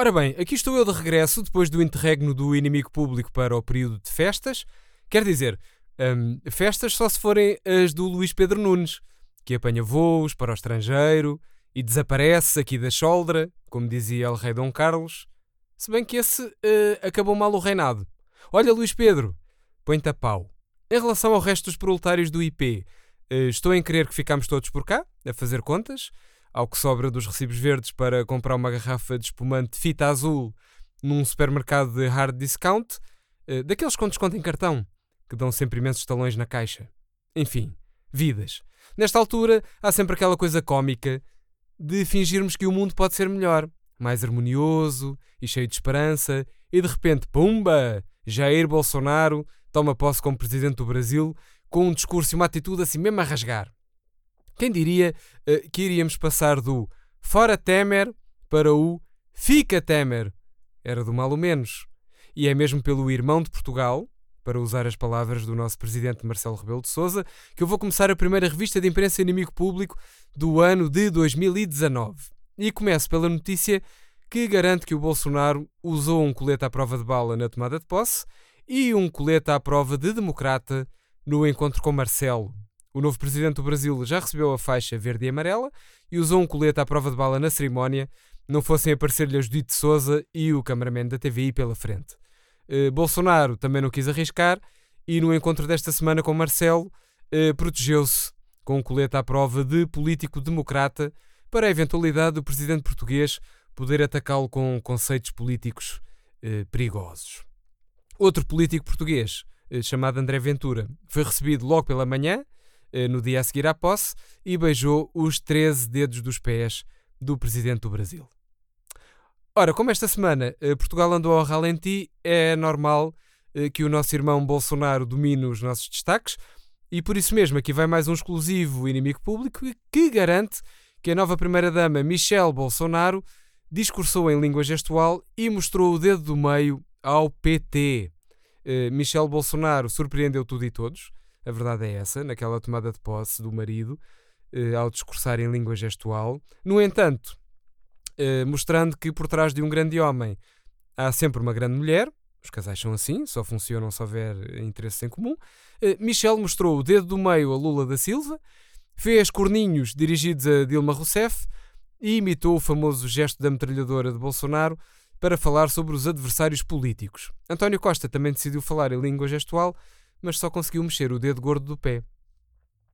Ora bem, aqui estou eu de regresso depois do interregno do inimigo público para o período de festas. Quer dizer, hum, festas só se forem as do Luís Pedro Nunes, que apanha voos para o estrangeiro e desaparece aqui da choldra, como dizia o rei Dom Carlos. Se bem que esse uh, acabou mal o reinado. Olha, Luís Pedro, põe-te a pau. Em relação ao resto dos proletários do IP, uh, estou em crer que ficamos todos por cá, a fazer contas ao que sobra dos recibos verdes para comprar uma garrafa de espumante fita azul num supermercado de hard discount, eh, daqueles com desconto em cartão, que dão sempre imensos talões na caixa. Enfim, vidas. Nesta altura, há sempre aquela coisa cómica de fingirmos que o mundo pode ser melhor, mais harmonioso e cheio de esperança, e de repente, pumba! Jair Bolsonaro toma posse como presidente do Brasil com um discurso e uma atitude assim mesmo a rasgar. Quem diria uh, que iríamos passar do fora Temer para o fica Temer? Era do mal ou menos. E é mesmo pelo irmão de Portugal, para usar as palavras do nosso presidente Marcelo Rebelo de Sousa, que eu vou começar a primeira revista de imprensa inimigo público do ano de 2019. E começo pela notícia que garante que o Bolsonaro usou um colete à prova de bala na tomada de posse e um colete à prova de democrata no encontro com Marcelo, o novo presidente do Brasil já recebeu a faixa verde e amarela e usou um colete à prova de bala na cerimónia, não fossem aparecer-lhe a Judite Souza e o cameraman da TVI pela frente. Uh, Bolsonaro também não quis arriscar e no encontro desta semana com Marcelo uh, protegeu-se com um colete à prova de político democrata para a eventualidade do presidente português poder atacá-lo com conceitos políticos uh, perigosos. Outro político português, chamado André Ventura, foi recebido logo pela manhã eh, no dia a seguir à posse e beijou os 13 dedos dos pés do presidente do Brasil. Ora, como esta semana eh, Portugal andou ao ralenti, é normal eh, que o nosso irmão Bolsonaro domine os nossos destaques e por isso mesmo aqui vai mais um exclusivo inimigo público que garante que a nova primeira-dama Michelle Bolsonaro discursou em língua gestual e mostrou o dedo do meio ao PT. Michelle Bolsonaro surpreendeu tudo e todos. A verdade é essa, naquela tomada de posse do marido, eh, ao discursar em língua gestual. No entanto, eh, mostrando que por trás de um grande homem há sempre uma grande mulher, os casais são assim, só funcionam se houver interesses em comum. Eh, Michel mostrou o dedo do meio a Lula da Silva, fez corninhos dirigidos a Dilma Rousseff e imitou o famoso gesto da metralhadora de Bolsonaro para falar sobre os adversários políticos. António Costa também decidiu falar em língua gestual mas só conseguiu mexer o dedo gordo do pé.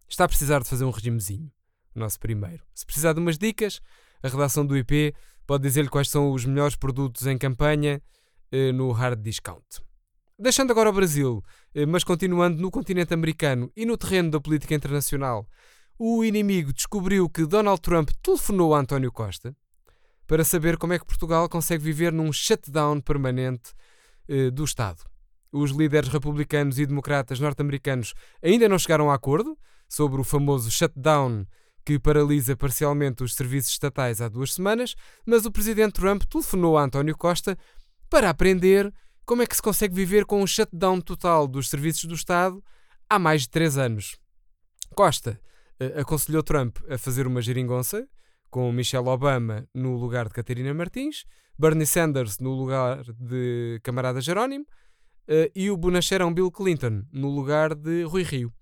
Está a precisar de fazer um regimezinho, o nosso primeiro. Se precisar de umas dicas, a redação do IP pode dizer-lhe quais são os melhores produtos em campanha eh, no hard discount. Deixando agora o Brasil, eh, mas continuando no continente americano e no terreno da política internacional, o inimigo descobriu que Donald Trump telefonou a António Costa para saber como é que Portugal consegue viver num shutdown permanente eh, do Estado os líderes republicanos e democratas norte-americanos ainda não chegaram a acordo sobre o famoso shutdown que paralisa parcialmente os serviços estatais há duas semanas, mas o presidente Trump telefonou a António Costa para aprender como é que se consegue viver com um shutdown total dos serviços do Estado há mais de três anos. Costa uh, aconselhou Trump a fazer uma geringonça com Michelle Obama no lugar de Catarina Martins, Bernie Sanders no lugar de camarada Jerónimo, uh, e o Bonacherão Bill Clinton, no lugar de Rui Rio.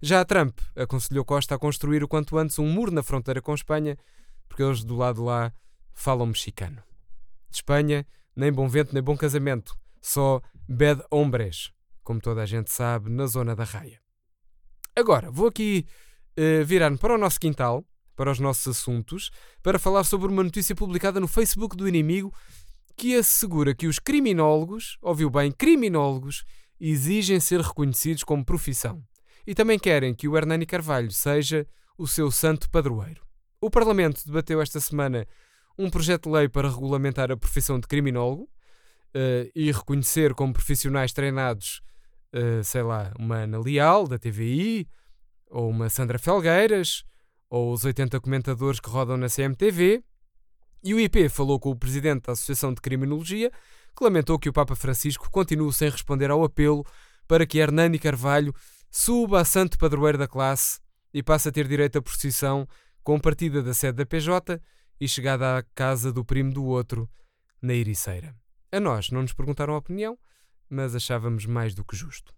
Já Trump aconselhou Costa a construir o quanto antes um muro na fronteira com Espanha, porque eles do lado de lá falam mexicano. De Espanha, nem bom vento nem bom casamento, só bad hombres, como toda a gente sabe, na zona da raia. Agora, vou aqui uh, virar-me para o nosso quintal, para os nossos assuntos, para falar sobre uma notícia publicada no Facebook do inimigo que assegura que os criminólogos, ouviu bem, criminólogos, exigem ser reconhecidos como profissão e também querem que o Hernani Carvalho seja o seu santo padroeiro. O Parlamento debateu esta semana um projeto de lei para regulamentar a profissão de criminólogo uh, e reconhecer como profissionais treinados, uh, sei lá, uma Ana Leal, da TVI, ou uma Sandra Felgueiras, ou os 80 comentadores que rodam na CMTV, e o IP falou com o presidente da Associação de Criminologia, que lamentou que o Papa Francisco continue sem responder ao apelo para que Hernani Carvalho suba a santo padroeiro da classe e passe a ter direito à procissão com partida da sede da PJ e chegada à casa do primo do outro, na Ericeira. A nós não nos perguntaram a opinião, mas achávamos mais do que justo.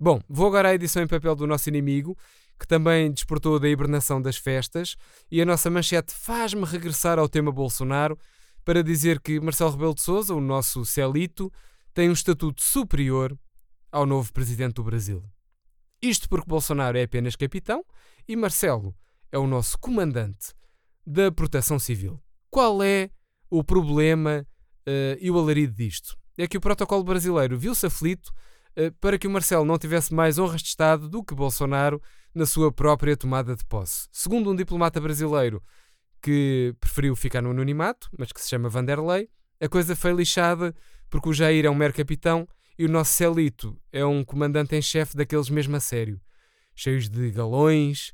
Bom, vou agora à edição em papel do nosso inimigo, que também despertou da hibernação das festas, e a nossa manchete faz-me regressar ao tema Bolsonaro para dizer que Marcelo Rebelo de Sousa, o nosso Celito, tem um estatuto superior ao novo presidente do Brasil. Isto porque Bolsonaro é apenas capitão e Marcelo é o nosso comandante da proteção civil. Qual é o problema uh, e o alarido disto? É que o protocolo brasileiro viu-se aflito uh, para que o Marcelo não tivesse mais honras de Estado do que Bolsonaro na sua própria tomada de posse. Segundo um diplomata brasileiro que preferiu ficar no anonimato, mas que se chama Vanderlei, a coisa foi lixada porque o Jair é um mero capitão e o nosso Celito é um comandante em chefe daqueles mesmo a sério, cheios de galões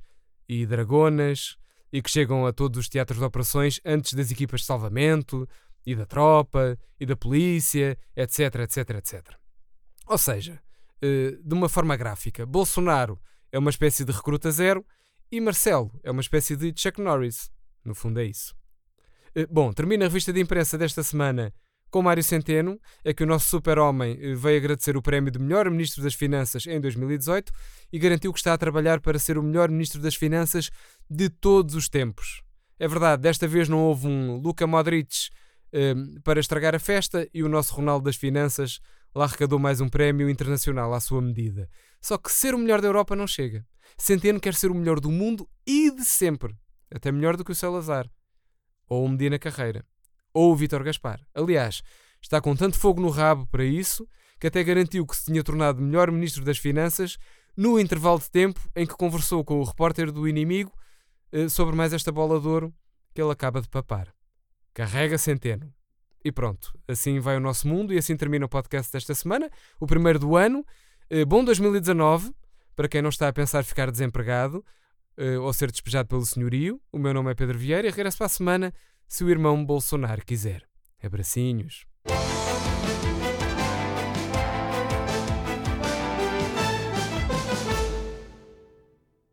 e dragonas e que chegam a todos os teatros de operações antes das equipas de salvamento e da tropa e da polícia, etc, etc, etc. Ou seja, eh, de uma forma gráfica, Bolsonaro é uma espécie de recruta zero e Marcelo é uma espécie de Chuck Norris. No fundo é isso. Eh, bom, termina a revista de imprensa desta semana com Mário Centeno, é que o nosso super-homem eh, veio agradecer o prémio de melhor Ministro das Finanças em 2018 e garantiu que está a trabalhar para ser o melhor Ministro das Finanças de todos os tempos. É verdade, desta vez não houve um Luca Modric eh, para estragar a festa e o nosso Ronaldo das Finanças lá arrecadou mais um prémio internacional à sua medida. Só que ser o melhor da Europa não chega. Centeno quer ser o melhor do mundo e de sempre. Até melhor do que o Salazar. Ou o Medina Carreira ou o Vítor Gaspar. Aliás, está com tanto fogo no rabo para isso que até garantiu que se tinha tornado melhor Ministro das Finanças no intervalo de tempo em que conversou com o repórter do inimigo eh, sobre mais esta bola de ouro que ele acaba de papar. Carrega Centeno. E pronto, assim vai o nosso mundo e assim termina o podcast desta semana, o primeiro do ano. Eh, bom 2019, para quem não está a pensar ficar desempregado eh, ou ser despejado pelo senhorio. O meu nome é Pedro Vieira e regresso para a semana se o irmão Bolsonaro quiser. Abracinhos.